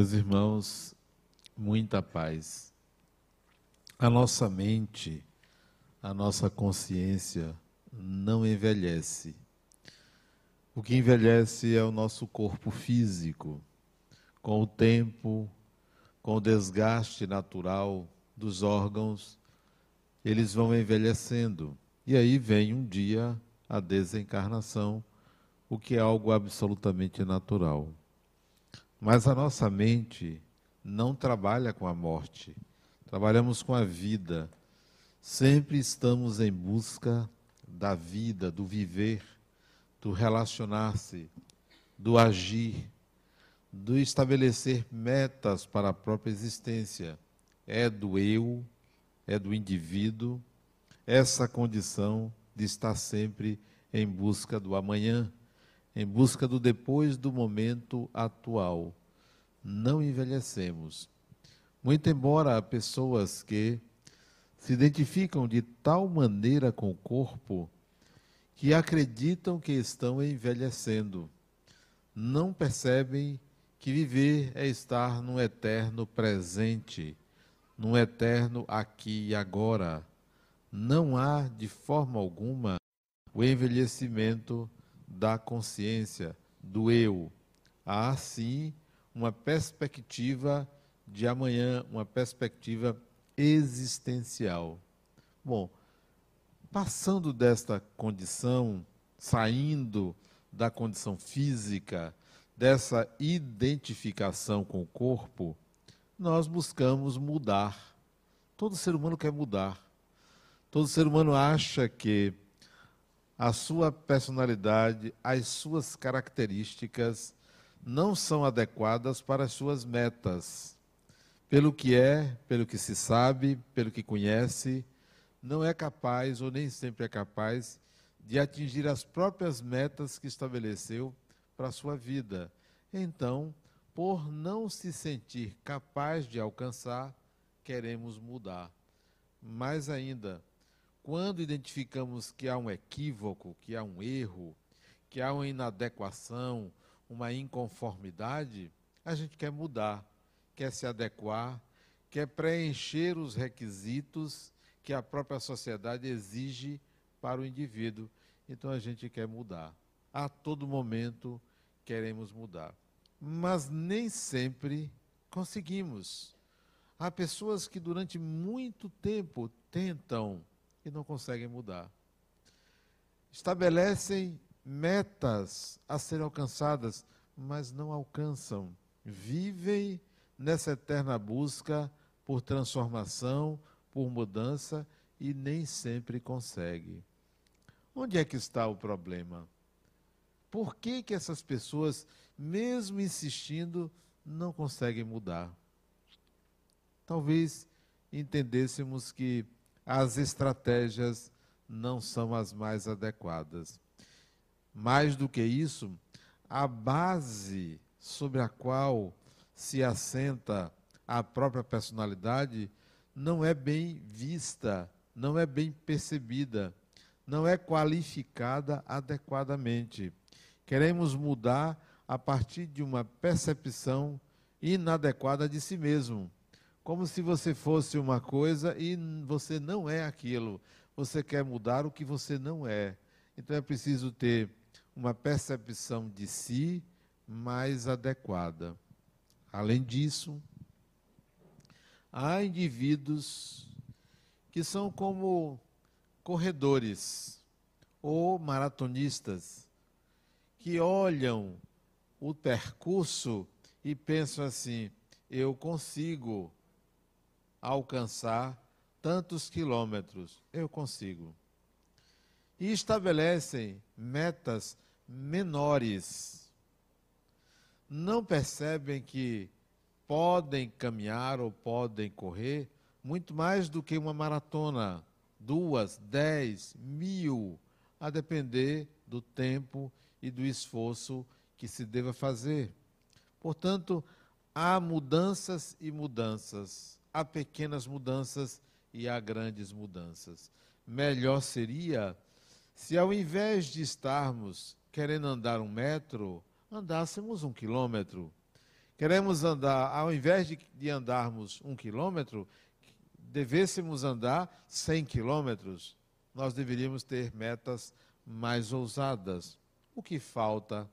Meus irmãos, muita paz. A nossa mente, a nossa consciência não envelhece. O que envelhece é o nosso corpo físico. Com o tempo, com o desgaste natural dos órgãos, eles vão envelhecendo. E aí vem um dia a desencarnação, o que é algo absolutamente natural. Mas a nossa mente não trabalha com a morte, trabalhamos com a vida. Sempre estamos em busca da vida, do viver, do relacionar-se, do agir, do estabelecer metas para a própria existência. É do eu, é do indivíduo, essa condição de estar sempre em busca do amanhã em busca do depois do momento atual. Não envelhecemos. Muito embora há pessoas que se identificam de tal maneira com o corpo que acreditam que estão envelhecendo. Não percebem que viver é estar num eterno presente, num eterno aqui e agora. Não há, de forma alguma, o envelhecimento da consciência, do eu. Há, sim, uma perspectiva de amanhã, uma perspectiva existencial. Bom, passando desta condição, saindo da condição física, dessa identificação com o corpo, nós buscamos mudar. Todo ser humano quer mudar. Todo ser humano acha que a sua personalidade, as suas características não são adequadas para as suas metas. Pelo que é, pelo que se sabe, pelo que conhece, não é capaz ou nem sempre é capaz de atingir as próprias metas que estabeleceu para a sua vida. Então, por não se sentir capaz de alcançar, queremos mudar. Mais ainda, quando identificamos que há um equívoco, que há um erro, que há uma inadequação, uma inconformidade, a gente quer mudar, quer se adequar, quer preencher os requisitos que a própria sociedade exige para o indivíduo. Então a gente quer mudar. A todo momento queremos mudar. Mas nem sempre conseguimos. Há pessoas que durante muito tempo tentam e não conseguem mudar. Estabelecem metas a serem alcançadas, mas não alcançam. Vivem nessa eterna busca por transformação, por mudança e nem sempre conseguem. Onde é que está o problema? Por que, que essas pessoas, mesmo insistindo, não conseguem mudar? Talvez entendêssemos que as estratégias não são as mais adequadas. Mais do que isso, a base sobre a qual se assenta a própria personalidade não é bem vista, não é bem percebida, não é qualificada adequadamente. Queremos mudar a partir de uma percepção inadequada de si mesmo como se você fosse uma coisa e você não é aquilo. Você quer mudar o que você não é. Então é preciso ter uma percepção de si mais adequada. Além disso, há indivíduos que são como corredores ou maratonistas que olham o percurso e pensam assim: eu consigo alcançar tantos quilômetros. Eu consigo. E estabelecem metas menores. Não percebem que podem caminhar ou podem correr muito mais do que uma maratona, duas, dez, mil, a depender do tempo e do esforço que se deva fazer. Portanto, há mudanças e mudanças há pequenas mudanças e há grandes mudanças. Melhor seria se, ao invés de estarmos querendo andar um metro, andássemos um quilômetro. Queremos andar, ao invés de, de andarmos um quilômetro, devêssemos andar 100 quilômetros. Nós deveríamos ter metas mais ousadas. O que falta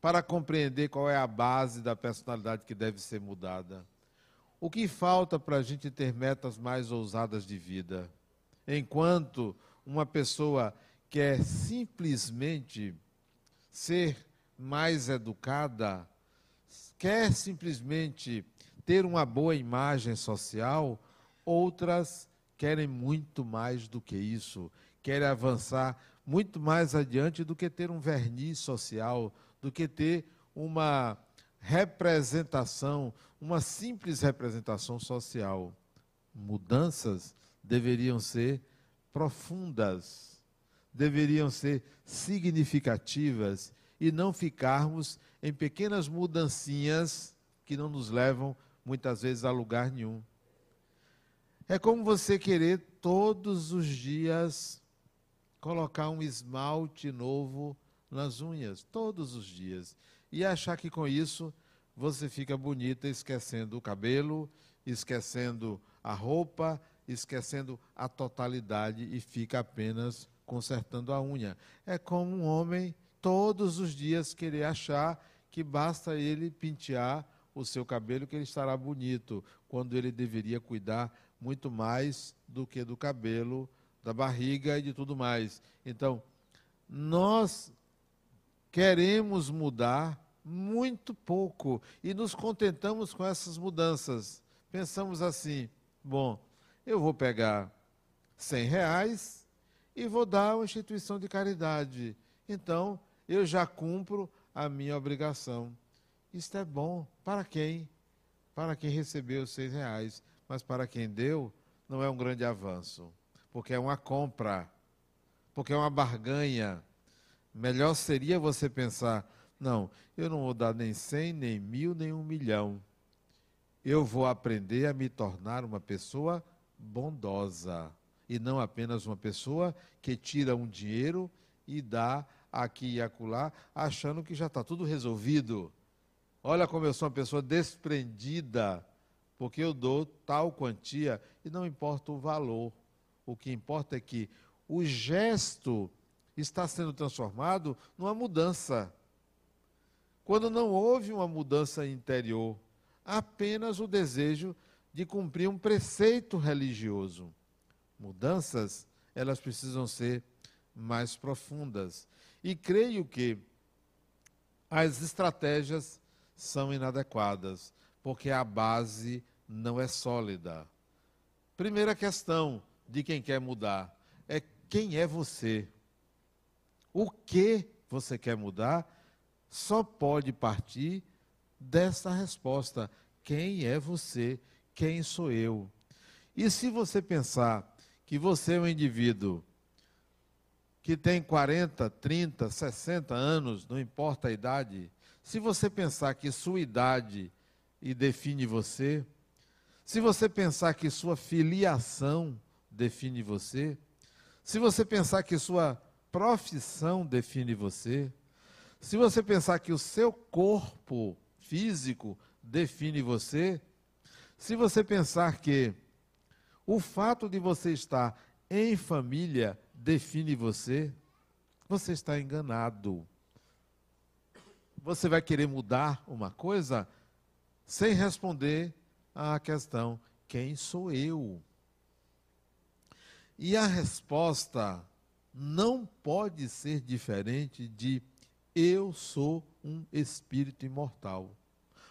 para compreender qual é a base da personalidade que deve ser mudada? O que falta para a gente ter metas mais ousadas de vida? Enquanto uma pessoa quer simplesmente ser mais educada, quer simplesmente ter uma boa imagem social, outras querem muito mais do que isso, querem avançar muito mais adiante do que ter um verniz social, do que ter uma representação, uma simples representação social. Mudanças deveriam ser profundas, deveriam ser significativas e não ficarmos em pequenas mudancinhas que não nos levam muitas vezes a lugar nenhum. É como você querer todos os dias colocar um esmalte novo nas unhas, todos os dias, e achar que com isso você fica bonita, esquecendo o cabelo, esquecendo a roupa, esquecendo a totalidade e fica apenas consertando a unha. É como um homem todos os dias querer achar que basta ele pentear o seu cabelo que ele estará bonito, quando ele deveria cuidar muito mais do que do cabelo, da barriga e de tudo mais. Então, nós queremos mudar muito pouco e nos contentamos com essas mudanças. Pensamos assim: bom, eu vou pegar 100 reais e vou dar a uma instituição de caridade. Então, eu já cumpro a minha obrigação. Isto é bom para quem? Para quem recebeu os seis reais. Mas para quem deu, não é um grande avanço. Porque é uma compra. Porque é uma barganha. Melhor seria você pensar: não, eu não vou dar nem cem, nem mil, nem um milhão. Eu vou aprender a me tornar uma pessoa bondosa. E não apenas uma pessoa que tira um dinheiro e dá aqui e acolá, achando que já está tudo resolvido. Olha como eu sou uma pessoa desprendida, porque eu dou tal quantia e não importa o valor. O que importa é que o gesto está sendo transformado numa mudança. Quando não houve uma mudança interior, apenas o desejo de cumprir um preceito religioso. Mudanças, elas precisam ser mais profundas. E creio que as estratégias são inadequadas, porque a base não é sólida. Primeira questão de quem quer mudar é quem é você. O que você quer mudar só pode partir dessa resposta: quem é você? Quem sou eu? E se você pensar que você é um indivíduo que tem 40, 30, 60 anos, não importa a idade, se você pensar que sua idade define você, se você pensar que sua filiação define você, se você pensar que sua profissão define você, se você pensar que o seu corpo físico define você, se você pensar que o fato de você estar em família define você, você está enganado. Você vai querer mudar uma coisa sem responder à questão: quem sou eu? E a resposta não pode ser diferente de eu sou um espírito imortal.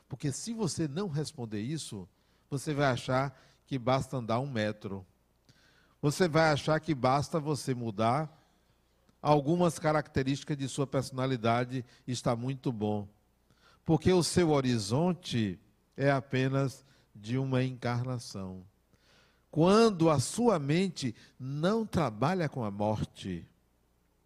Porque se você não responder isso, você vai achar que basta andar um metro você vai achar que basta você mudar algumas características de sua personalidade está muito bom. Porque o seu horizonte é apenas de uma encarnação. Quando a sua mente não trabalha com a morte,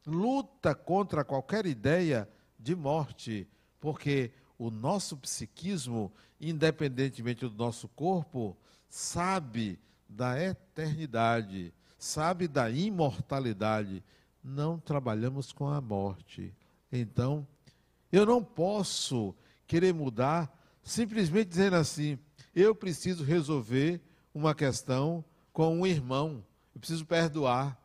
luta contra qualquer ideia de morte, porque o nosso psiquismo, independentemente do nosso corpo, sabe da eternidade, sabe da imortalidade. Não trabalhamos com a morte. Então, eu não posso querer mudar, simplesmente dizendo assim: eu preciso resolver uma questão com um irmão, eu preciso perdoar.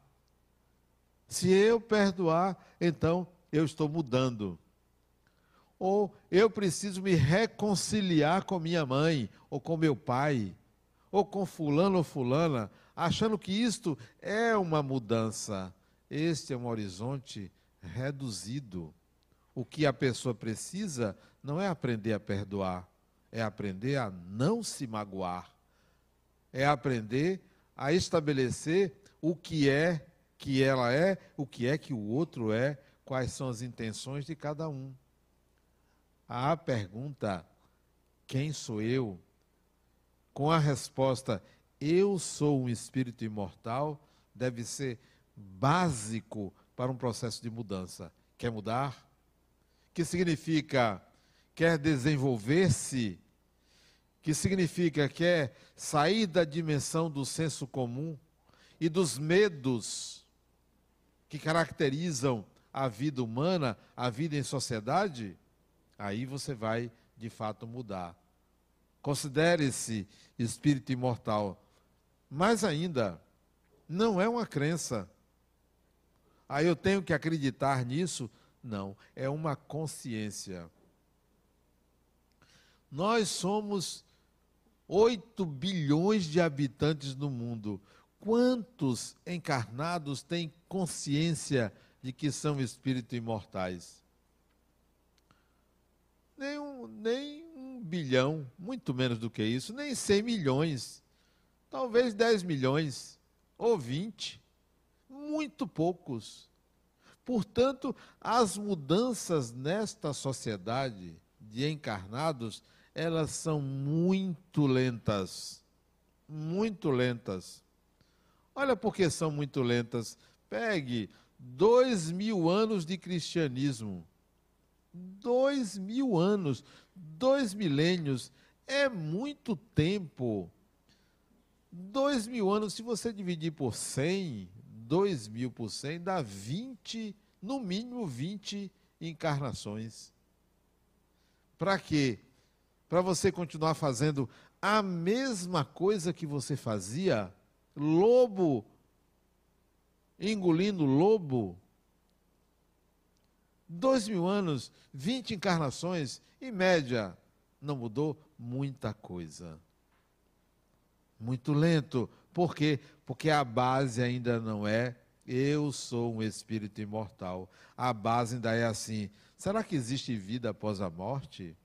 Se eu perdoar, então eu estou mudando. Ou eu preciso me reconciliar com minha mãe, ou com meu pai, ou com fulano ou fulana, achando que isto é uma mudança. Este é um horizonte reduzido. O que a pessoa precisa não é aprender a perdoar, é aprender a não se magoar, é aprender a estabelecer o que é que ela é, o que é que o outro é, quais são as intenções de cada um. A pergunta: quem sou eu? Com a resposta: eu sou um espírito imortal, deve ser básico para um processo de mudança. Quer mudar? Que significa quer desenvolver-se? Que significa quer sair da dimensão do senso comum e dos medos que caracterizam a vida humana, a vida em sociedade? Aí você vai de fato mudar. Considere-se espírito imortal. Mais ainda, não é uma crença. Aí eu tenho que acreditar nisso? Não, é uma consciência. Nós somos 8 bilhões de habitantes no mundo. Quantos encarnados têm consciência de que são espíritos imortais? Nem um, nem um bilhão, muito menos do que isso, nem 100 milhões, talvez 10 milhões, ou 20, muito poucos. Portanto, as mudanças nesta sociedade de encarnados, elas são muito lentas. Muito lentas. Olha por que são muito lentas. Pegue dois mil anos de cristianismo. Dois mil anos, dois milênios, é muito tempo. Dois mil anos, se você dividir por cem, dois mil por cem, dá vinte, no mínimo vinte encarnações. Para quê? Para você continuar fazendo a mesma coisa que você fazia, lobo engolindo lobo, Dois mil anos, vinte encarnações, em média, não mudou muita coisa. Muito lento. Por quê? Porque a base ainda não é eu sou um espírito imortal. A base ainda é assim. Será que existe vida após a morte?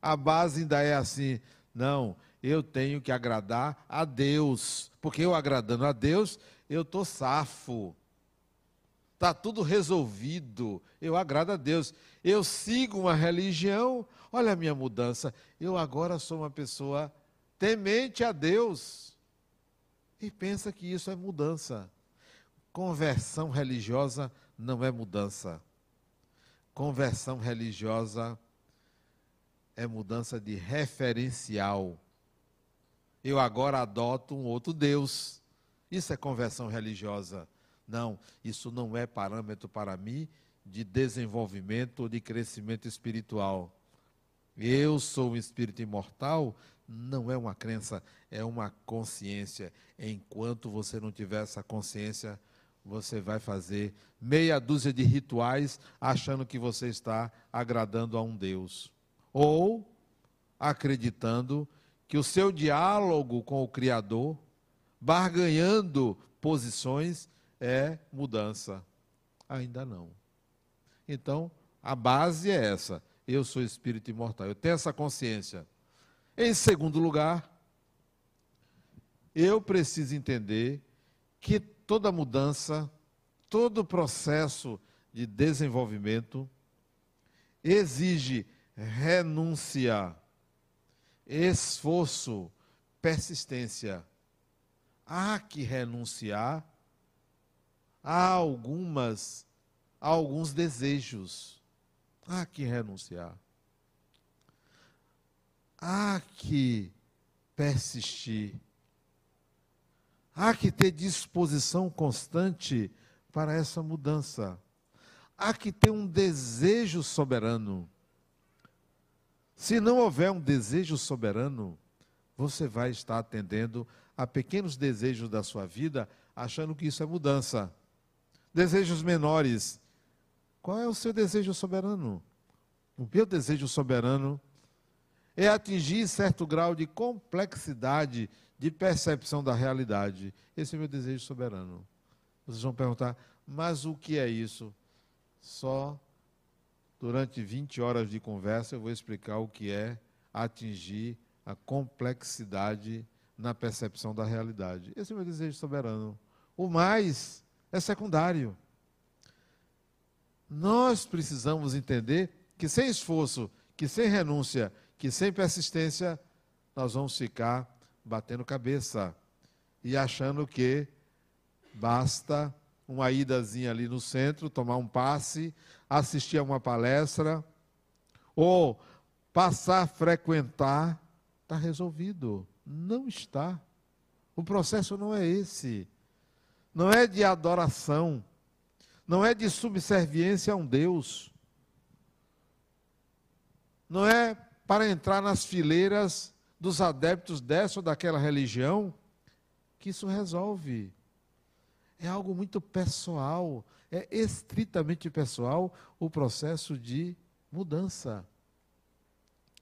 A base ainda é assim. Não, eu tenho que agradar a Deus. Porque eu agradando a Deus, eu estou safo está tudo resolvido, eu agrado a Deus, eu sigo uma religião, olha a minha mudança, eu agora sou uma pessoa temente a Deus. E pensa que isso é mudança. Conversão religiosa não é mudança. Conversão religiosa é mudança de referencial. Eu agora adoto um outro Deus. Isso é conversão religiosa. Não, isso não é parâmetro para mim de desenvolvimento ou de crescimento espiritual. Eu sou um espírito imortal, não é uma crença, é uma consciência. Enquanto você não tiver essa consciência, você vai fazer meia dúzia de rituais achando que você está agradando a um Deus. Ou acreditando que o seu diálogo com o Criador, barganhando posições, é mudança. Ainda não. Então, a base é essa. Eu sou espírito imortal. Eu tenho essa consciência. Em segundo lugar, eu preciso entender que toda mudança, todo processo de desenvolvimento exige renúncia, esforço, persistência. Há que renunciar há algumas, há alguns desejos. Há que renunciar. Há que persistir. Há que ter disposição constante para essa mudança. Há que ter um desejo soberano. Se não houver um desejo soberano, você vai estar atendendo a pequenos desejos da sua vida, achando que isso é mudança. Desejos menores. Qual é o seu desejo soberano? O meu desejo soberano é atingir certo grau de complexidade de percepção da realidade. Esse é o meu desejo soberano. Vocês vão perguntar, mas o que é isso? Só durante 20 horas de conversa eu vou explicar o que é atingir a complexidade na percepção da realidade. Esse é o meu desejo soberano. O mais é secundário. Nós precisamos entender que sem esforço, que sem renúncia, que sem persistência, nós vamos ficar batendo cabeça e achando que basta uma idazinha ali no centro, tomar um passe, assistir a uma palestra, ou passar a frequentar, está resolvido. Não está. O processo não é esse. Não é de adoração. Não é de subserviência a um Deus. Não é para entrar nas fileiras dos adeptos dessa ou daquela religião que isso resolve. É algo muito pessoal, é estritamente pessoal o processo de mudança.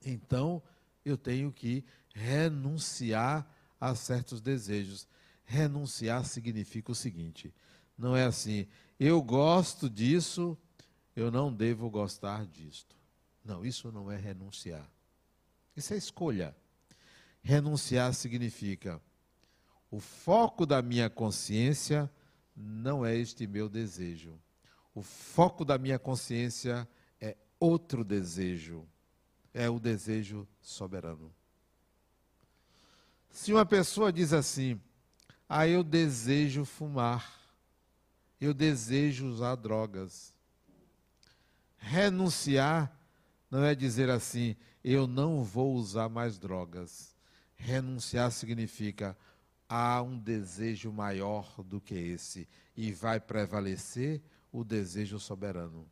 Então, eu tenho que renunciar a certos desejos. Renunciar significa o seguinte: não é assim, eu gosto disso, eu não devo gostar disto. Não, isso não é renunciar. Isso é escolha. Renunciar significa o foco da minha consciência não é este meu desejo. O foco da minha consciência é outro desejo. É o desejo soberano. Se uma pessoa diz assim: "Ah, eu desejo fumar. Eu desejo usar drogas." Renunciar não é dizer assim: "Eu não vou usar mais drogas." Renunciar significa há um desejo maior do que esse e vai prevalecer o desejo soberano.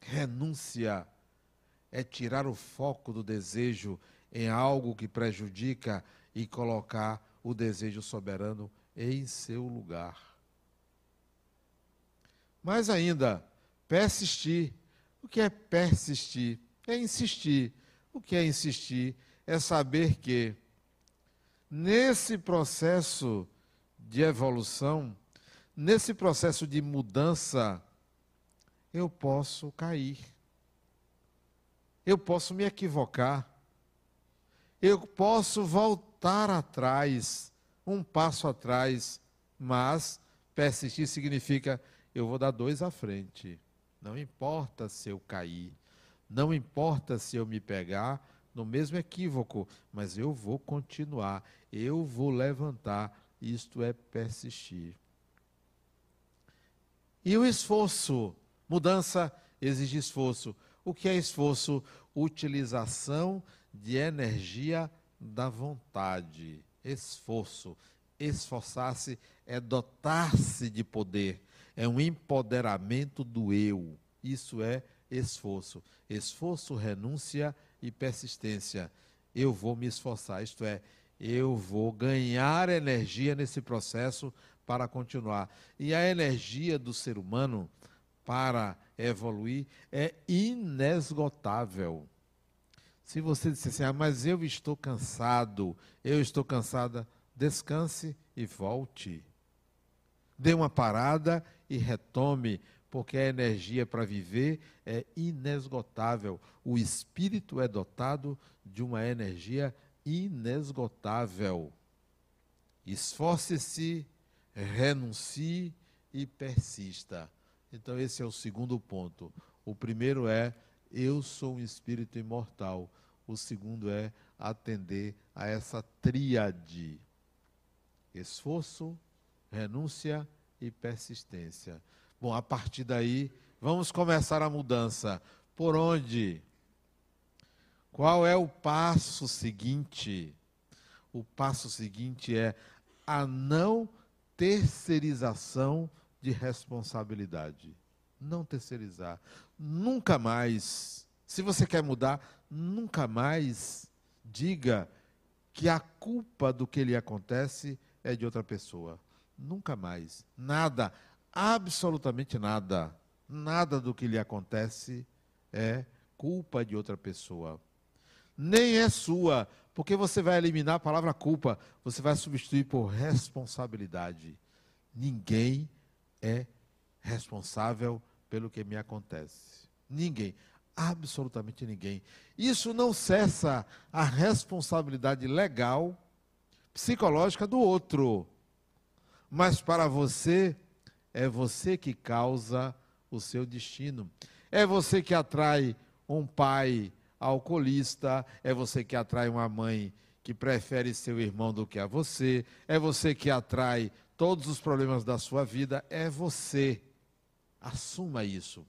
Renúncia é tirar o foco do desejo em algo que prejudica e colocar o desejo soberano em seu lugar. Mais ainda, persistir. O que é persistir? É insistir. O que é insistir? É saber que Nesse processo de evolução, nesse processo de mudança, eu posso cair. Eu posso me equivocar. Eu posso voltar atrás, um passo atrás, mas persistir significa eu vou dar dois à frente. Não importa se eu cair, não importa se eu me pegar, no mesmo equívoco, mas eu vou continuar, eu vou levantar, isto é persistir. E o esforço, mudança exige esforço. O que é esforço? Utilização de energia da vontade. Esforço. Esforçar-se é dotar-se de poder, é um empoderamento do eu. Isso é esforço. Esforço, renúncia persistência. Eu vou me esforçar, isto é, eu vou ganhar energia nesse processo para continuar. E a energia do ser humano para evoluir é inesgotável. Se você disser assim, ah, mas eu estou cansado, eu estou cansada, descanse e volte. Dê uma parada e retome, porque a energia para viver é inesgotável. O espírito é dotado de uma energia inesgotável. Esforce-se, renuncie e persista. Então, esse é o segundo ponto. O primeiro é: eu sou um espírito imortal. O segundo é atender a essa tríade: esforço, renúncia e persistência. Bom, a partir daí, vamos começar a mudança. Por onde? Qual é o passo seguinte? O passo seguinte é a não terceirização de responsabilidade. Não terceirizar. Nunca mais Se você quer mudar, nunca mais diga que a culpa do que lhe acontece é de outra pessoa. Nunca mais. Nada, absolutamente nada. Nada do que lhe acontece é culpa de outra pessoa. Nem é sua, porque você vai eliminar a palavra culpa, você vai substituir por responsabilidade. Ninguém é responsável pelo que me acontece. Ninguém, absolutamente ninguém. Isso não cessa a responsabilidade legal, psicológica do outro. Mas para você, é você que causa o seu destino. É você que atrai um pai alcoolista, é você que atrai uma mãe que prefere seu irmão do que a você, é você que atrai todos os problemas da sua vida, é você. Assuma isso.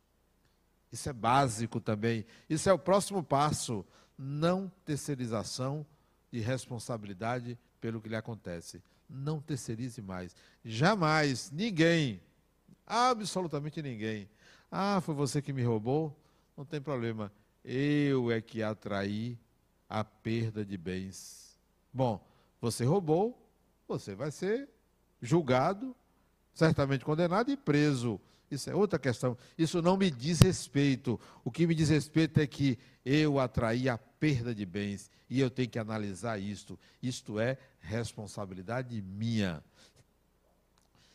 Isso é básico também. Isso é o próximo passo. Não terceirização de responsabilidade pelo que lhe acontece. Não terceirize mais. Jamais, ninguém, absolutamente ninguém. Ah, foi você que me roubou? Não tem problema. Eu é que atraí a perda de bens. Bom, você roubou, você vai ser julgado, certamente condenado e preso. Isso é outra questão. Isso não me diz respeito. O que me diz respeito é que eu atraí a perda de bens e eu tenho que analisar isto. Isto é responsabilidade minha.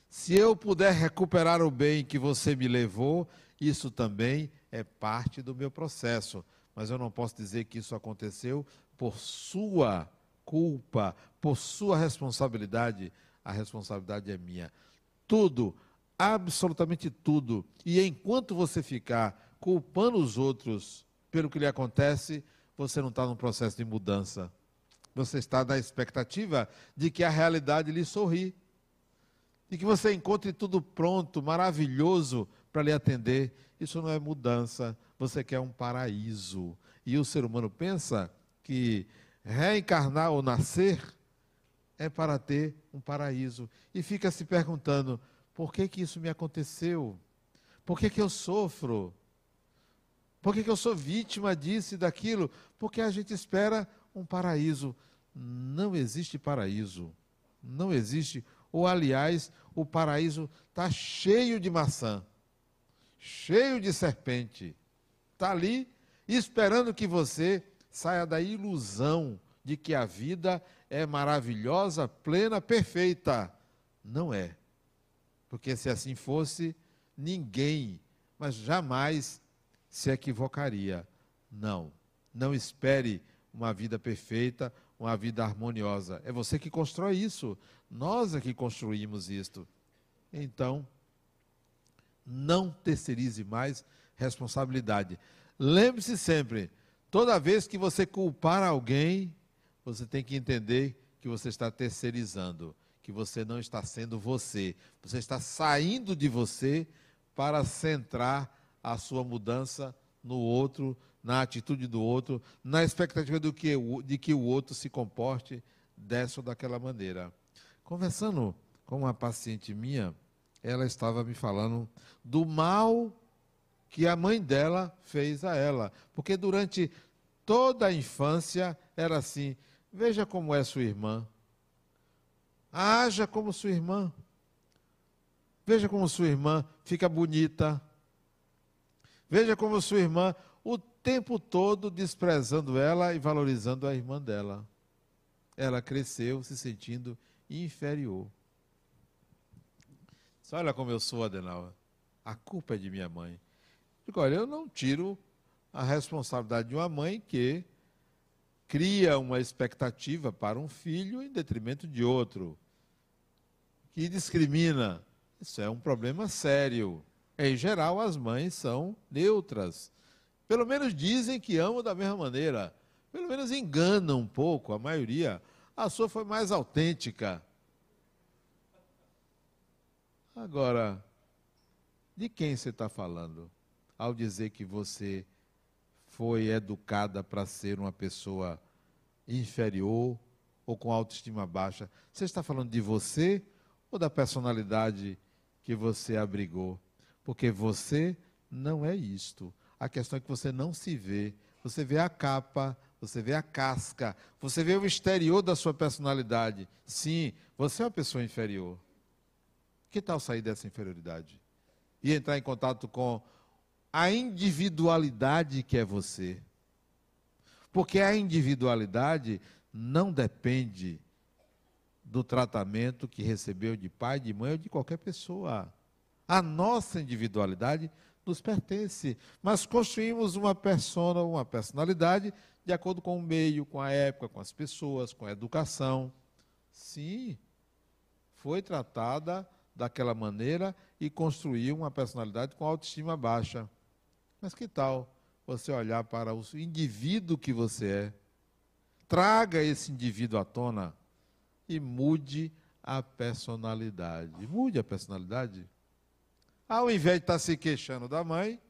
Se eu puder recuperar o bem que você me levou, isso também é parte do meu processo. Mas eu não posso dizer que isso aconteceu por sua culpa, por sua responsabilidade. A responsabilidade é minha. Tudo, absolutamente tudo. E enquanto você ficar culpando os outros pelo que lhe acontece, você não está num processo de mudança. Você está na expectativa de que a realidade lhe sorri. E que você encontre tudo pronto, maravilhoso para lhe atender. Isso não é mudança. Você quer um paraíso. E o ser humano pensa que reencarnar ou nascer é para ter um paraíso. E fica se perguntando: por que, que isso me aconteceu? Por que, que eu sofro? Por que, que eu sou vítima disso e daquilo? Porque a gente espera um paraíso. Não existe paraíso. Não existe. Ou, aliás, o paraíso está cheio de maçã, cheio de serpente. Está ali esperando que você saia da ilusão de que a vida é maravilhosa, plena, perfeita. Não é. Porque se assim fosse, ninguém, mas jamais se equivocaria. Não. Não espere uma vida perfeita, uma vida harmoniosa. É você que constrói isso. Nós é que construímos isto. Então, não terceirize mais responsabilidade. Lembre-se sempre, toda vez que você culpar alguém, você tem que entender que você está terceirizando, que você não está sendo você. Você está saindo de você para centrar a sua mudança no outro, na atitude do outro, na expectativa do que, de que o outro se comporte dessa ou daquela maneira. Conversando com uma paciente minha, ela estava me falando do mal que a mãe dela fez a ela. Porque durante toda a infância era assim: veja como é sua irmã, haja como sua irmã, veja como sua irmã fica bonita, veja como sua irmã tempo todo desprezando ela e valorizando a irmã dela. Ela cresceu se sentindo inferior. Olha como eu sou, Adenauer. A culpa é de minha mãe. Digo, olha, eu não tiro a responsabilidade de uma mãe que cria uma expectativa para um filho em detrimento de outro, que discrimina. Isso é um problema sério. Em geral, as mães são neutras. Pelo menos dizem que amam da mesma maneira. Pelo menos enganam um pouco, a maioria. A sua foi mais autêntica. Agora, de quem você está falando ao dizer que você foi educada para ser uma pessoa inferior ou com autoestima baixa? Você está falando de você ou da personalidade que você abrigou? Porque você não é isto. A questão é que você não se vê. Você vê a capa, você vê a casca, você vê o exterior da sua personalidade. Sim, você é uma pessoa inferior. Que tal sair dessa inferioridade? E entrar em contato com a individualidade que é você. Porque a individualidade não depende do tratamento que recebeu de pai, de mãe ou de qualquer pessoa. A nossa individualidade nos pertence, mas construímos uma persona, uma personalidade de acordo com o meio, com a época, com as pessoas, com a educação. Sim, foi tratada daquela maneira e construiu uma personalidade com autoestima baixa. Mas que tal você olhar para o indivíduo que você é? Traga esse indivíduo à tona e mude a personalidade. Mude a personalidade. Ao invés de estar se queixando da mãe,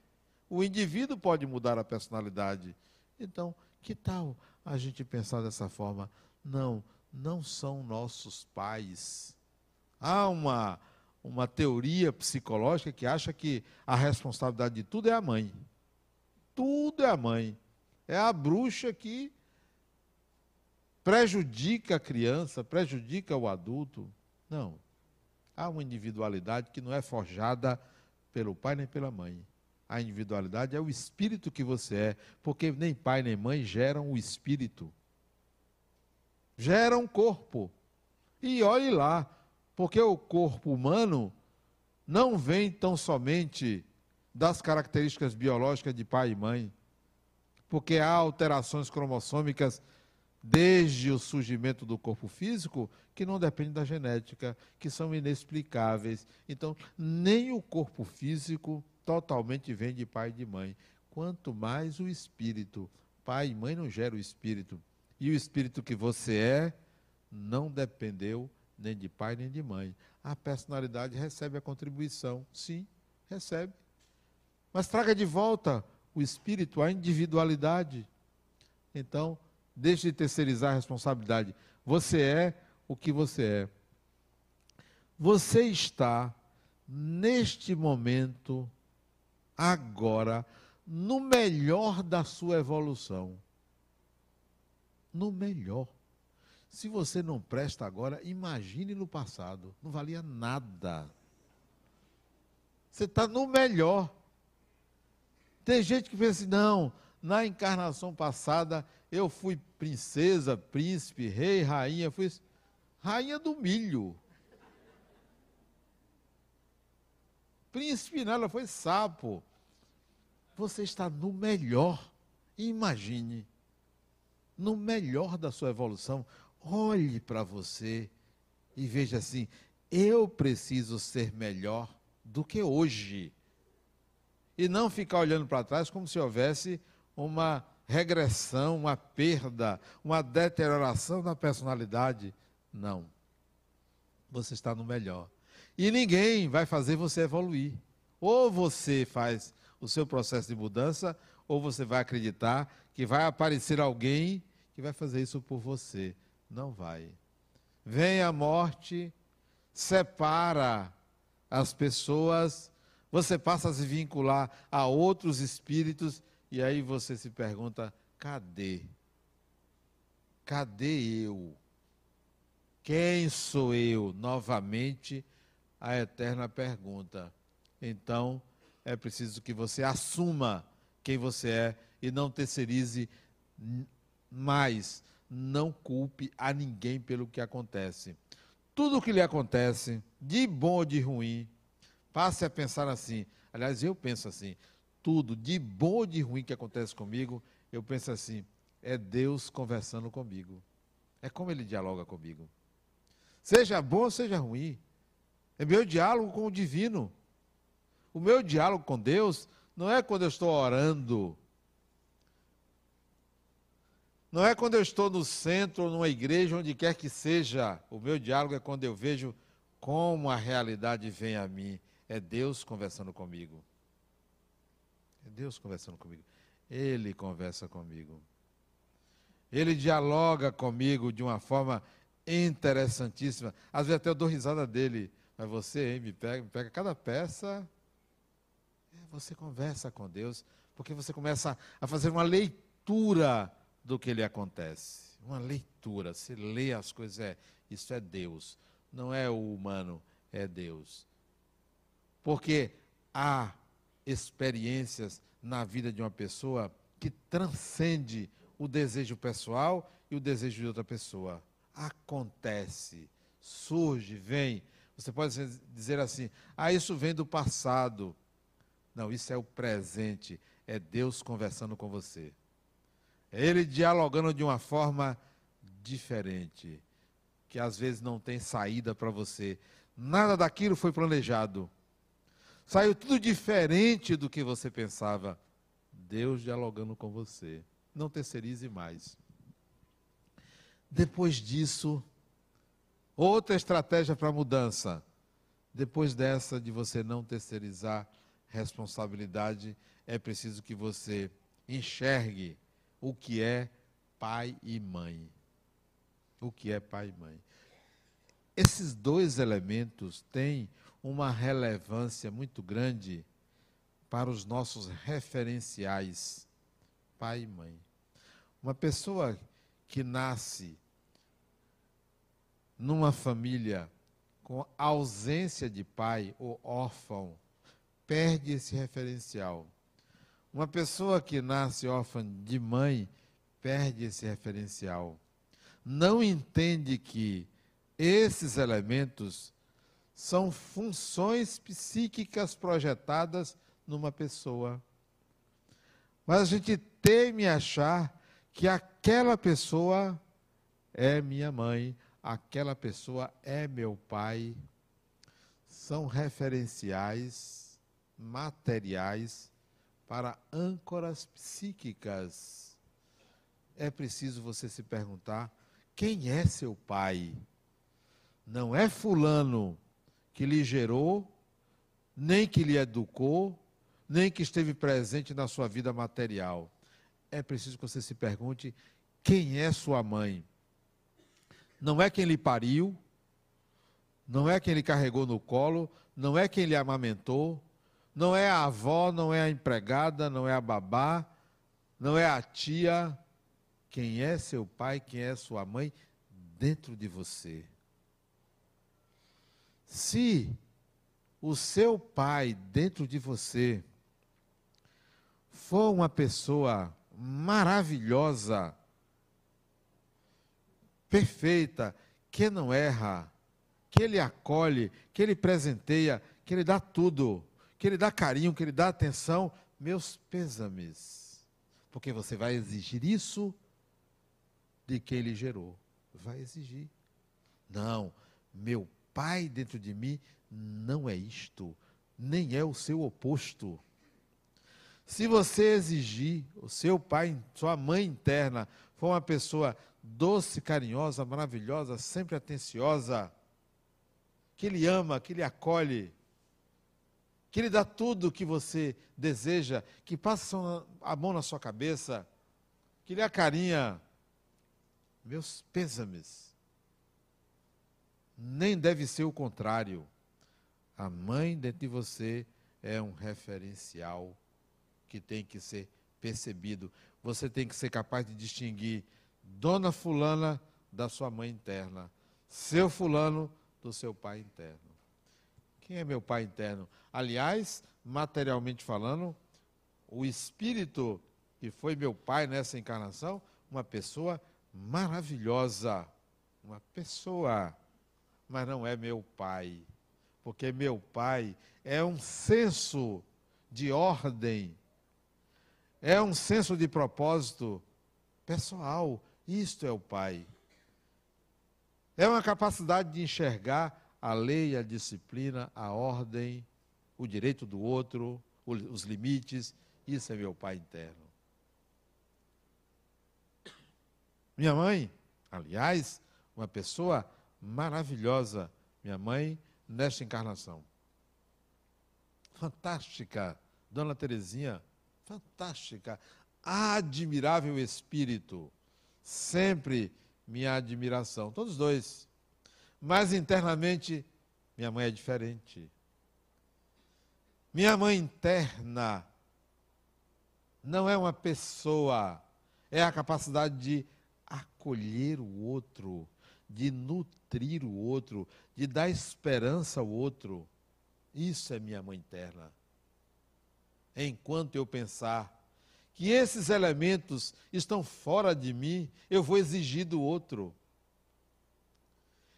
o indivíduo pode mudar a personalidade. Então, que tal a gente pensar dessa forma? Não, não são nossos pais. Há uma, uma teoria psicológica que acha que a responsabilidade de tudo é a mãe. Tudo é a mãe. É a bruxa que prejudica a criança, prejudica o adulto. Não. Há uma individualidade que não é forjada pelo pai nem pela mãe. A individualidade é o espírito que você é, porque nem pai nem mãe geram o espírito. Geram corpo. E olhe lá, porque o corpo humano não vem tão somente das características biológicas de pai e mãe, porque há alterações cromossômicas desde o surgimento do corpo físico, que não depende da genética, que são inexplicáveis. Então, nem o corpo físico totalmente vem de pai e de mãe, quanto mais o espírito. Pai e mãe não geram o espírito. E o espírito que você é não dependeu nem de pai nem de mãe. A personalidade recebe a contribuição, sim, recebe. Mas traga de volta o espírito, a individualidade. Então, Deixe de terceirizar a responsabilidade. Você é o que você é. Você está, neste momento, agora, no melhor da sua evolução. No melhor. Se você não presta agora, imagine no passado. Não valia nada. Você está no melhor. Tem gente que pensa assim, não, na encarnação passada eu fui princesa, príncipe, rei, rainha, fui rainha do milho. Príncipe nela foi sapo. Você está no melhor. Imagine, no melhor da sua evolução, olhe para você e veja assim: eu preciso ser melhor do que hoje. E não ficar olhando para trás como se houvesse uma regressão, uma perda, uma deterioração da personalidade. Não. Você está no melhor. E ninguém vai fazer você evoluir. Ou você faz o seu processo de mudança, ou você vai acreditar que vai aparecer alguém que vai fazer isso por você. Não vai. Vem a morte, separa as pessoas, você passa a se vincular a outros espíritos e aí você se pergunta: cadê? Cadê eu? Quem sou eu? Novamente, a eterna pergunta. Então, é preciso que você assuma quem você é e não terceirize mais. Não culpe a ninguém pelo que acontece. Tudo o que lhe acontece, de bom ou de ruim, passe a pensar assim. Aliás, eu penso assim: tudo, de bom ou de ruim que acontece comigo, eu penso assim: é Deus conversando comigo. É como Ele dialoga comigo. Seja bom ou seja ruim. É meu diálogo com o divino. O meu diálogo com Deus não é quando eu estou orando. Não é quando eu estou no centro numa igreja, onde quer que seja. O meu diálogo é quando eu vejo como a realidade vem a mim. É Deus conversando comigo. É Deus conversando comigo. Ele conversa comigo. Ele dialoga comigo de uma forma interessantíssima. Às vezes até eu dou risada dele. Mas você, hein, me pega, me pega cada peça. É, você conversa com Deus, Porque você começa a fazer uma leitura do que lhe acontece. Uma leitura. Você lê as coisas, é, isso é Deus. Não é o humano, é Deus. Porque há experiências na vida de uma pessoa que transcende o desejo pessoal e o desejo de outra pessoa. Acontece, surge, vem. Você pode dizer assim: ah, isso vem do passado. Não, isso é o presente. É Deus conversando com você. É Ele dialogando de uma forma diferente, que às vezes não tem saída para você. Nada daquilo foi planejado. Saiu tudo diferente do que você pensava. Deus dialogando com você. Não terceirize mais. Depois disso, outra estratégia para mudança. Depois dessa de você não terceirizar responsabilidade, é preciso que você enxergue o que é pai e mãe. O que é pai e mãe. Esses dois elementos têm uma relevância muito grande para os nossos referenciais, pai e mãe. Uma pessoa que nasce numa família com ausência de pai ou órfão, perde esse referencial. Uma pessoa que nasce órfã de mãe perde esse referencial. Não entende que esses elementos são funções psíquicas projetadas numa pessoa. Mas a gente teme achar que aquela pessoa é minha mãe, aquela pessoa é meu pai. São referenciais materiais para âncoras psíquicas. É preciso você se perguntar: quem é seu pai? Não é Fulano que lhe gerou, nem que lhe educou, nem que esteve presente na sua vida material. É preciso que você se pergunte: quem é sua mãe? Não é quem lhe pariu, não é quem lhe carregou no colo, não é quem lhe amamentou, não é a avó, não é a empregada, não é a babá, não é a tia. Quem é seu pai, quem é sua mãe dentro de você. Se o seu pai dentro de você for uma pessoa maravilhosa, perfeita, que não erra, que ele acolhe, que ele presenteia, que ele dá tudo, que Ele dá carinho, que Ele dá atenção, meus pêsames. Porque você vai exigir isso de quem Ele gerou. Vai exigir. Não, meu Pai dentro de mim não é isto, nem é o seu oposto. Se você exigir, o seu pai, sua mãe interna, for uma pessoa doce, carinhosa, maravilhosa, sempre atenciosa, que lhe ama, que lhe acolhe, que Ele dá tudo o que você deseja, que passa a mão na sua cabeça, que lhe acarinha. Meus pêsames. Nem deve ser o contrário. A mãe dentro de você é um referencial que tem que ser percebido. Você tem que ser capaz de distinguir Dona Fulana da sua mãe interna, seu Fulano do seu pai interno. Quem é meu pai interno? Aliás, materialmente falando, o espírito que foi meu pai nessa encarnação, uma pessoa maravilhosa, uma pessoa, mas não é meu pai, porque meu pai é um senso de ordem, é um senso de propósito pessoal. Isto é o pai. É uma capacidade de enxergar a lei, a disciplina, a ordem, o direito do outro, os limites. Isso é meu Pai interno. Minha mãe, aliás, uma pessoa maravilhosa, minha mãe, nesta encarnação. Fantástica, Dona Terezinha, fantástica, admirável espírito, sempre minha admiração, todos dois. Mas internamente, minha mãe é diferente. Minha mãe interna não é uma pessoa, é a capacidade de acolher o outro, de nutrir o outro, de dar esperança ao outro. Isso é minha mãe interna. Enquanto eu pensar que esses elementos estão fora de mim, eu vou exigir do outro.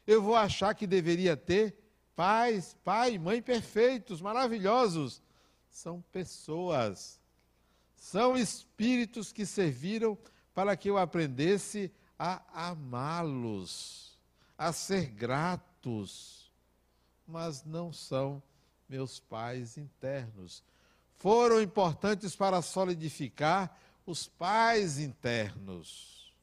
Eu vou achar que deveria ter pais, pai, mãe perfeitos, maravilhosos. São pessoas. São espíritos que serviram para que eu aprendesse a amá-los, a ser gratos, mas não são meus pais internos. Foram importantes para solidificar os pais internos.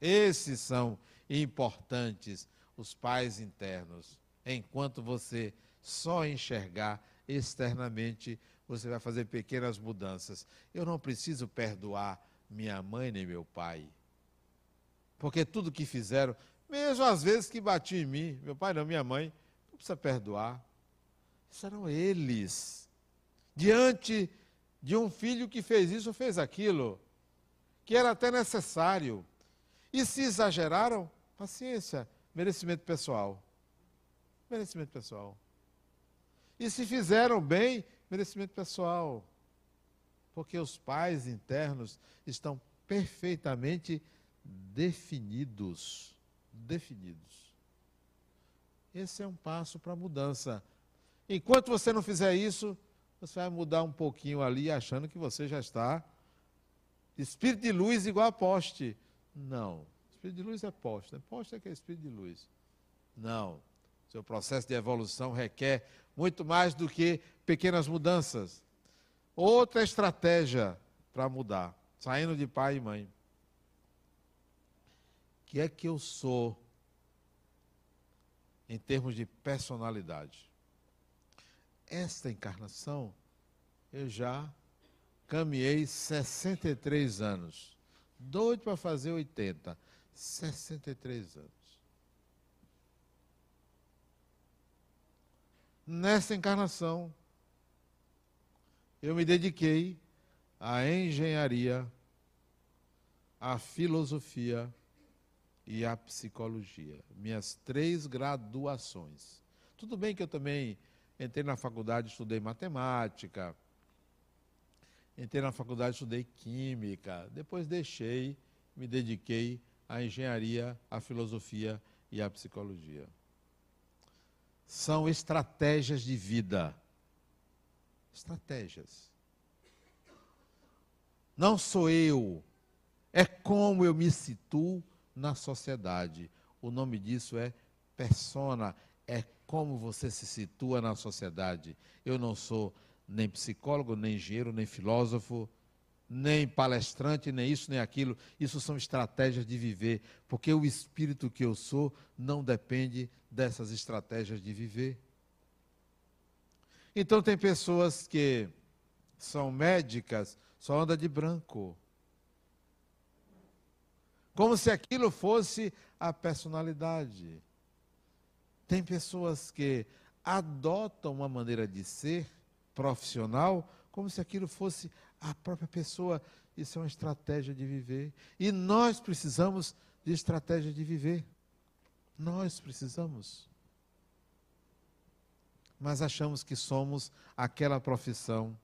Esses são importantes, os pais internos. Enquanto você só enxergar externamente, você vai fazer pequenas mudanças. Eu não preciso perdoar minha mãe nem meu pai. Porque tudo que fizeram, mesmo às vezes que batiam em mim, meu pai não, minha mãe, não precisa perdoar. Isso eram eles. Diante de um filho que fez isso, fez aquilo, que era até necessário. E se exageraram, paciência, merecimento pessoal. Merecimento pessoal. E se fizeram bem, merecimento pessoal. Porque os pais internos estão perfeitamente definidos. Definidos. Esse é um passo para a mudança. Enquanto você não fizer isso, você vai mudar um pouquinho ali, achando que você já está espírito de luz igual a poste. Não. Espírito de luz é poste. Poste é que é espírito de luz. Não. Seu processo de evolução requer muito mais do que pequenas mudanças. Outra estratégia para mudar, saindo de pai e mãe que é que eu sou em termos de personalidade. Esta encarnação, eu já caminhei 63 anos. Doido para fazer 80. 63 anos. Nessa encarnação, eu me dediquei à engenharia, à filosofia, e a psicologia. Minhas três graduações. Tudo bem que eu também entrei na faculdade, estudei matemática, entrei na faculdade, estudei química, depois deixei, me dediquei à engenharia, à filosofia e à psicologia. São estratégias de vida. Estratégias. Não sou eu, é como eu me situo na sociedade. O nome disso é persona, é como você se situa na sociedade. Eu não sou nem psicólogo, nem engenheiro, nem filósofo, nem palestrante, nem isso, nem aquilo. Isso são estratégias de viver, porque o espírito que eu sou não depende dessas estratégias de viver. Então, tem pessoas que são médicas, só anda de branco como se aquilo fosse a personalidade. Tem pessoas que adotam uma maneira de ser profissional como se aquilo fosse a própria pessoa. Isso é uma estratégia de viver. E nós precisamos de estratégia de viver. Nós precisamos. Mas achamos que somos aquela profissão.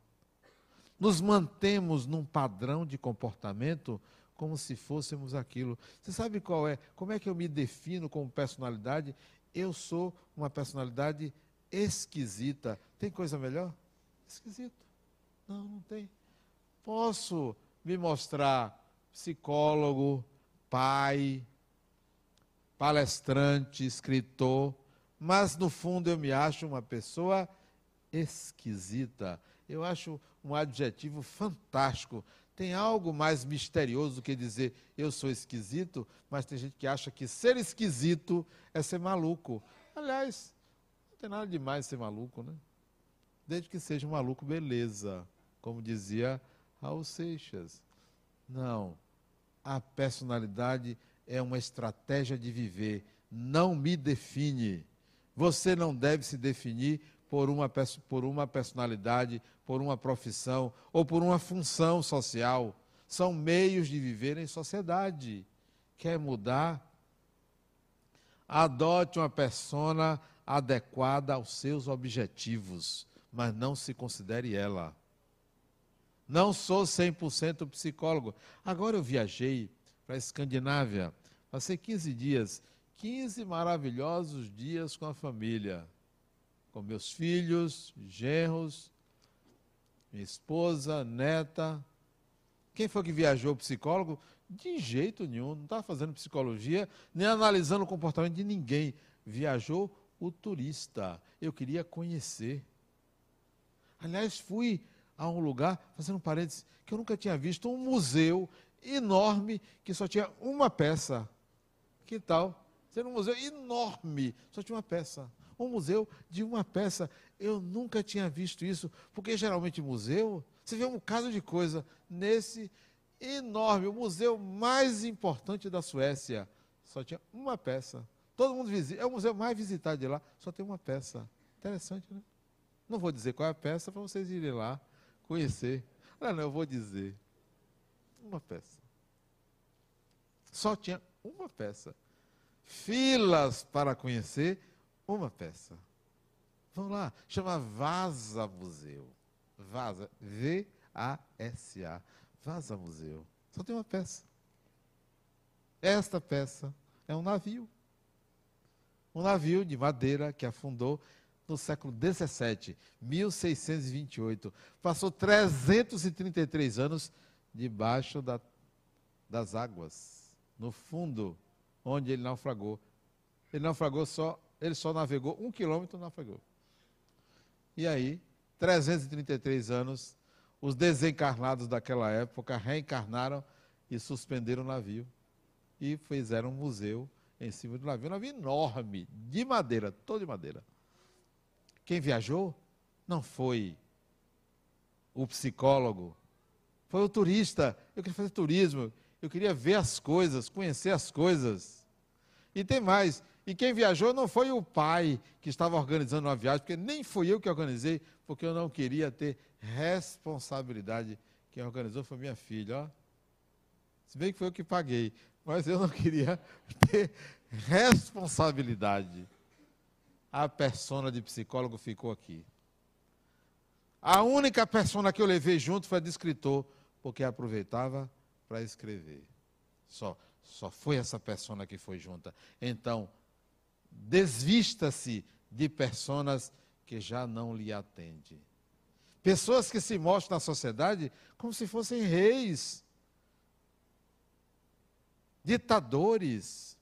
Nos mantemos num padrão de comportamento como se fôssemos aquilo. Você sabe qual é? Como é que eu me defino como personalidade? Eu sou uma personalidade esquisita. Tem coisa melhor? Esquisito. Não, não tem. Posso me mostrar psicólogo, pai, palestrante, escritor, mas no fundo eu me acho uma pessoa esquisita. Eu acho um adjetivo fantástico tem algo mais misterioso do que dizer eu sou esquisito, mas tem gente que acha que ser esquisito é ser maluco. Aliás, não tem nada de mais ser maluco, né? Desde que seja um maluco, beleza. Como dizia Raul Seixas. Não. A personalidade é uma estratégia de viver. Não me define. Você não deve se definir por uma, por uma personalidade, por uma profissão ou por uma função social. São meios de viver em sociedade. Quer mudar? Adote uma persona adequada aos seus objetivos, mas não se considere ela. Não sou 100% psicólogo. Agora eu viajei para a Escandinávia, passei 15 dias, 15 maravilhosos dias com a família com meus filhos, genros, minha esposa, neta. Quem foi que viajou psicólogo? De jeito nenhum, não estava fazendo psicologia, nem analisando o comportamento de ninguém. Viajou o turista. Eu queria conhecer. Aliás, fui a um lugar, fazendo um parênteses, que eu nunca tinha visto, um museu enorme que só tinha uma peça. Que tal? Ser um museu enorme, só tinha uma peça um museu de uma peça. Eu nunca tinha visto isso, porque geralmente museu, você vê um caso de coisa. Nesse enorme, o museu mais importante da Suécia, só tinha uma peça. Todo mundo visita, é o museu mais visitado de lá, só tem uma peça. Interessante, né? Não vou dizer qual é a peça para vocês irem lá conhecer. Não, não, eu vou dizer. Uma peça. Só tinha uma peça. Filas para conhecer uma peça. Vamos lá, chama Vaza Museu. Vaza, V-A-S-A. Vaza Museu. Só tem uma peça. Esta peça é um navio. Um navio de madeira que afundou no século 17, 1628. Passou 333 anos debaixo da, das águas, no fundo, onde ele naufragou. Ele naufragou só ele só navegou um quilômetro, navegou. E aí, 333 anos, os desencarnados daquela época reencarnaram e suspenderam o navio. E fizeram um museu em cima do navio. Um navio enorme, de madeira, todo de madeira. Quem viajou não foi o psicólogo, foi o turista. Eu queria fazer turismo, eu queria ver as coisas, conhecer as coisas. E tem mais, e quem viajou não foi o pai que estava organizando uma viagem, porque nem fui eu que organizei, porque eu não queria ter responsabilidade. Quem organizou foi minha filha, ó. Se bem que foi eu que paguei, mas eu não queria ter responsabilidade. A persona de psicólogo ficou aqui. A única persona que eu levei junto foi a de escritor, porque aproveitava para escrever. Só, só foi essa persona que foi junta. Então, desvista-se de personas que já não lhe atendem. Pessoas que se mostram na sociedade como se fossem reis, ditadores,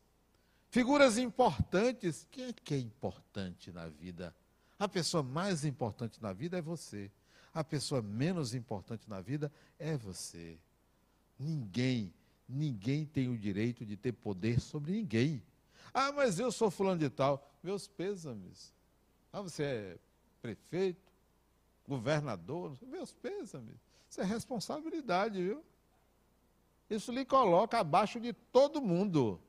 figuras importantes. Quem é que é importante na vida? A pessoa mais importante na vida é você. A pessoa menos importante na vida é você. Ninguém, ninguém tem o direito de ter poder sobre ninguém. Ah, mas eu sou fulano de tal. Meus pêsames. Ah, você é prefeito, governador, meus pêsames. Isso é responsabilidade, viu? Isso lhe coloca abaixo de todo mundo.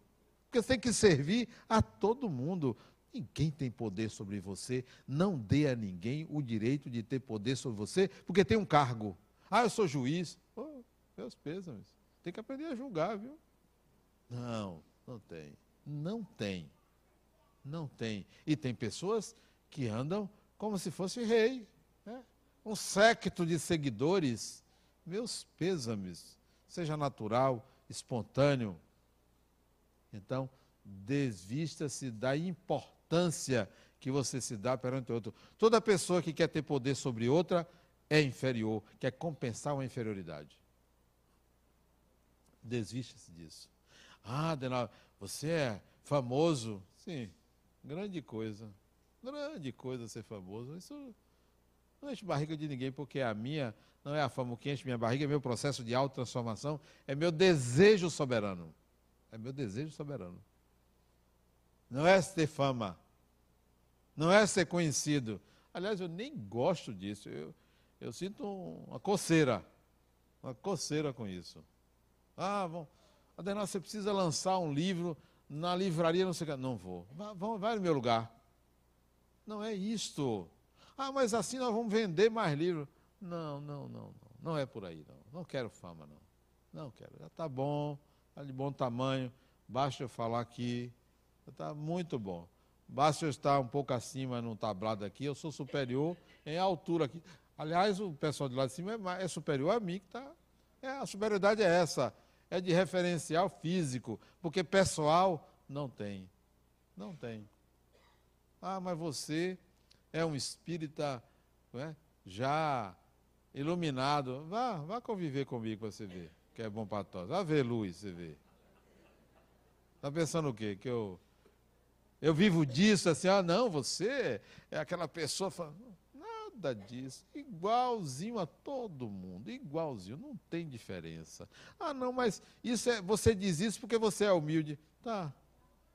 Porque você tem que servir a todo mundo. Ninguém tem poder sobre você. Não dê a ninguém o direito de ter poder sobre você, porque tem um cargo. Ah, eu sou juiz. Oh, meus pêsames. Tem que aprender a julgar, viu? Não, não tem. Não tem. Não tem. E tem pessoas que andam como se fosse rei. Né? Um séquito de seguidores. Meus pêsames. Seja natural, espontâneo. Então, desvista-se da importância que você se dá perante outro. Toda pessoa que quer ter poder sobre outra é inferior, quer compensar uma inferioridade. Desvista-se disso. Ah, Denal, você é famoso? Sim, grande coisa. Grande coisa ser famoso. Isso não enche barriga de ninguém, porque a minha não é a fama que enche minha barriga, é meu processo de autotransformação, é meu desejo soberano. É meu desejo soberano. Não é ter fama. Não é ser conhecido. Aliás, eu nem gosto disso. Eu, eu sinto uma coceira. Uma coceira com isso. Ah, vamos Adenal, você precisa lançar um livro na livraria, não sei o que. Não vou. Vai, vai no meu lugar. Não é isto. Ah, mas assim nós vamos vender mais livros. Não, não, não, não. Não é por aí, não. Não quero fama, não. Não quero. Já está bom, está de bom tamanho. Basta eu falar aqui. Está muito bom. Basta eu estar um pouco acima num tablado aqui. Eu sou superior em altura aqui. Aliás, o pessoal de lá de cima é, é superior a mim, que está. É, a superioridade é essa. É de referencial físico. Porque pessoal não tem. Não tem. Ah, mas você é um espírita é, já iluminado. Vá, vá conviver comigo para você ver, que é bom para todos. Vá ver luz, você vê. Está pensando o quê? Que eu, eu vivo disso, assim, ah, não, você é aquela pessoa. Nada disso. Igualzinho a todo mundo, igualzinho, não tem diferença. Ah, não, mas isso é, você diz isso porque você é humilde. Tá,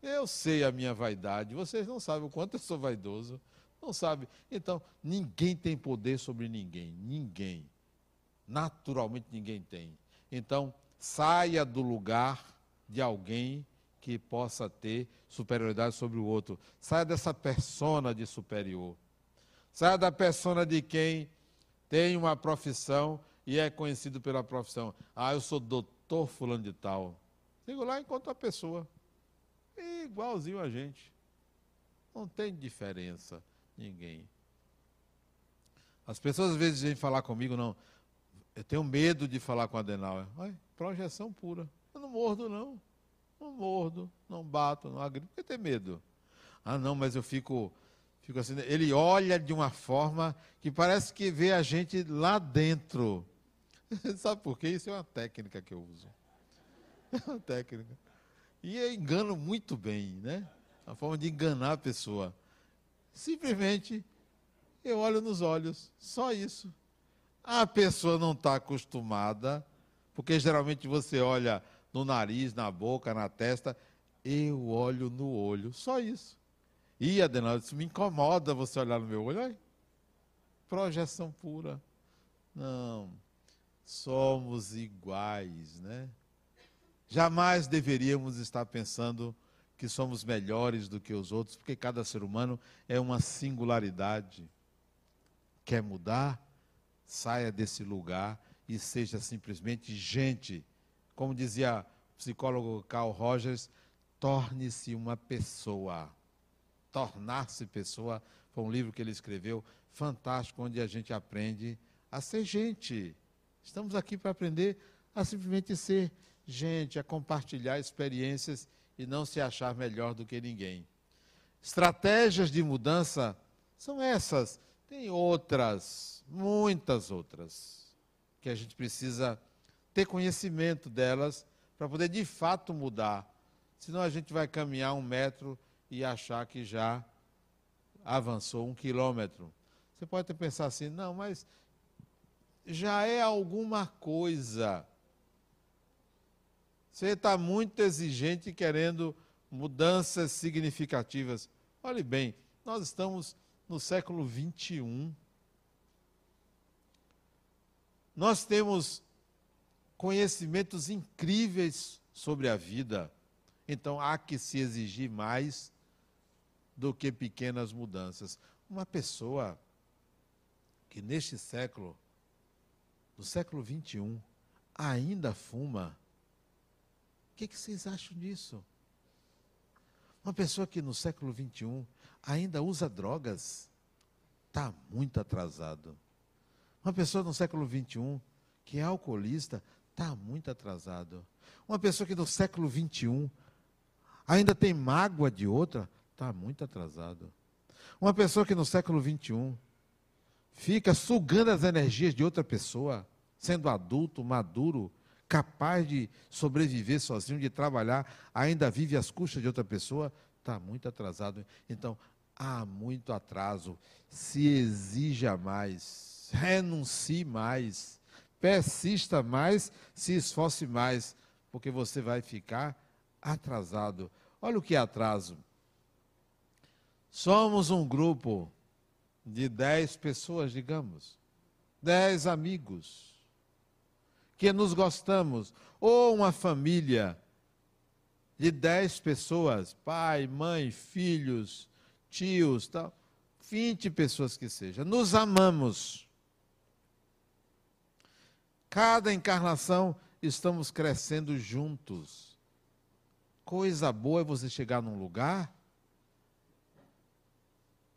eu sei a minha vaidade, vocês não sabem o quanto eu sou vaidoso. Não sabe. Então, ninguém tem poder sobre ninguém. Ninguém. Naturalmente ninguém tem. Então, saia do lugar de alguém que possa ter superioridade sobre o outro. Saia dessa persona de superior. Saia da persona de quem tem uma profissão e é conhecido pela profissão. Ah, eu sou doutor fulano de tal. Chego lá e encontro a pessoa. igualzinho a gente. Não tem diferença. Ninguém. As pessoas às vezes vêm falar comigo, não. Eu tenho medo de falar com a Adenauer. Ai, projeção pura. Eu não mordo, não. Não mordo, não bato, não agrego. Por que ter medo? Ah, não, mas eu fico, fico assim. Ele olha de uma forma que parece que vê a gente lá dentro. Sabe por quê? Isso é uma técnica que eu uso. É uma técnica. E eu engano muito bem, né? A forma de enganar a pessoa. Simplesmente eu olho nos olhos, só isso. A pessoa não está acostumada, porque geralmente você olha no nariz, na boca, na testa. Eu olho no olho, só isso. E, Adenal, isso me incomoda você olhar no meu olho. Projeção pura. Não, somos iguais, né? Jamais deveríamos estar pensando que somos melhores do que os outros, porque cada ser humano é uma singularidade. Quer mudar? Saia desse lugar e seja simplesmente gente. Como dizia o psicólogo Carl Rogers, torne-se uma pessoa. Tornar-se pessoa foi um livro que ele escreveu, fantástico, onde a gente aprende a ser gente. Estamos aqui para aprender a simplesmente ser gente, a compartilhar experiências e não se achar melhor do que ninguém. Estratégias de mudança são essas. Tem outras, muitas outras, que a gente precisa ter conhecimento delas para poder de fato mudar. Senão a gente vai caminhar um metro e achar que já avançou um quilômetro. Você pode até pensar assim, não, mas já é alguma coisa. Você está muito exigente querendo mudanças significativas. Olhe bem, nós estamos no século 21. Nós temos conhecimentos incríveis sobre a vida. Então há que se exigir mais do que pequenas mudanças. Uma pessoa que neste século, no século 21, ainda fuma, o que, que vocês acham disso? Uma pessoa que no século XXI ainda usa drogas está muito atrasado. Uma pessoa no século XXI que é alcoolista está muito atrasado. Uma pessoa que no século XXI ainda tem mágoa de outra está muito atrasado. Uma pessoa que no século XXI fica sugando as energias de outra pessoa, sendo adulto, maduro, capaz de sobreviver sozinho, de trabalhar, ainda vive às custas de outra pessoa, está muito atrasado. Então, há muito atraso. Se exija mais, renuncie mais, persista mais, se esforce mais, porque você vai ficar atrasado. Olha o que é atraso. Somos um grupo de dez pessoas, digamos, dez amigos que nos gostamos, ou uma família de dez pessoas, pai, mãe, filhos, tios, tal, 20 pessoas que seja, nos amamos. Cada encarnação estamos crescendo juntos. Coisa boa é você chegar num lugar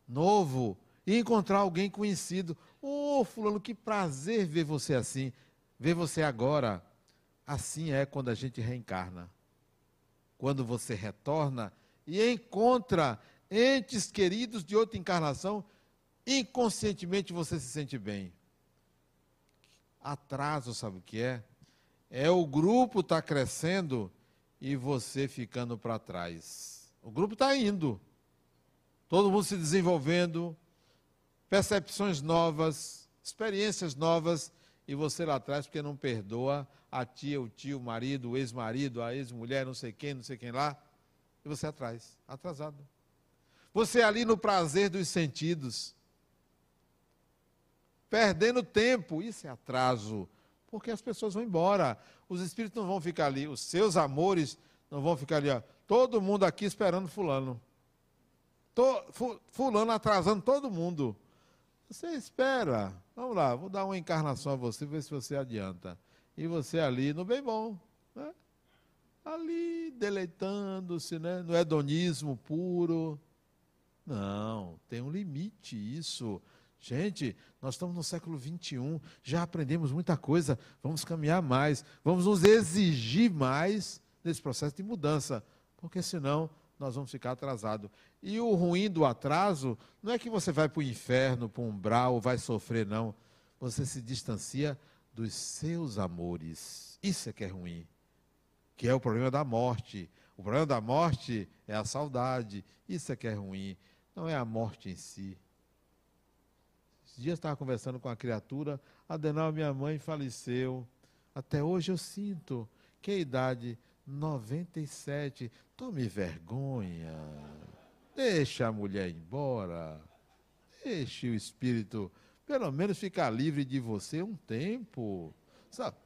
novo e encontrar alguém conhecido. Ô, oh, fulano, que prazer ver você assim, ver você agora. Assim é quando a gente reencarna. Quando você retorna e encontra entes queridos de outra encarnação, inconscientemente você se sente bem. Atraso, sabe o que é? É o grupo estar tá crescendo e você ficando para trás. O grupo está indo. Todo mundo se desenvolvendo, percepções novas, experiências novas, e você lá atrás porque não perdoa a tia, o tio, o marido, o ex-marido, a ex-mulher, não sei quem, não sei quem lá, e você atrás, atrasado. Você ali no prazer dos sentidos, perdendo tempo, isso é atraso, porque as pessoas vão embora, os espíritos não vão ficar ali, os seus amores não vão ficar ali, ó, todo mundo aqui esperando fulano. Tô, fulano atrasando todo mundo. Você espera. Vamos lá, vou dar uma encarnação a você, ver se você adianta. E você ali no bem bom. Né? Ali deleitando-se, né? no hedonismo puro. Não, tem um limite isso. Gente, nós estamos no século XXI, já aprendemos muita coisa, vamos caminhar mais, vamos nos exigir mais nesse processo de mudança, porque senão nós vamos ficar atrasados. E o ruim do atraso não é que você vai para o inferno, para o umbral, vai sofrer, não. Você se distancia dos seus amores. Isso é que é ruim. Que é o problema da morte. O problema da morte é a saudade. Isso é que é ruim. Não é a morte em si. Esses dias estava conversando com a criatura. Adenal, minha mãe faleceu. Até hoje eu sinto que idade 97. Tome vergonha. Deixa a mulher embora. Deixe o espírito, pelo menos, ficar livre de você um tempo. Sabe,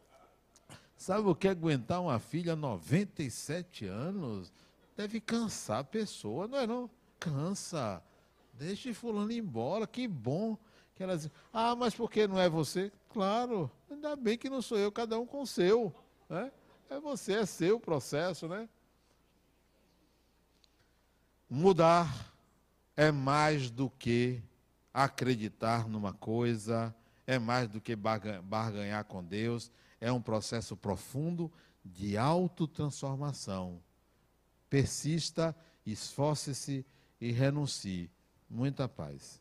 sabe o que é aguentar uma filha 97 anos? Deve cansar a pessoa, não é não? Cansa. Deixe fulano embora, que bom. Que ela diz, ah, mas por que não é você? Claro, ainda bem que não sou eu, cada um com o seu. Né? É você, é seu processo, né? Mudar é mais do que acreditar numa coisa, é mais do que barganhar com Deus, é um processo profundo de autotransformação. Persista, esforce-se e renuncie. Muita paz.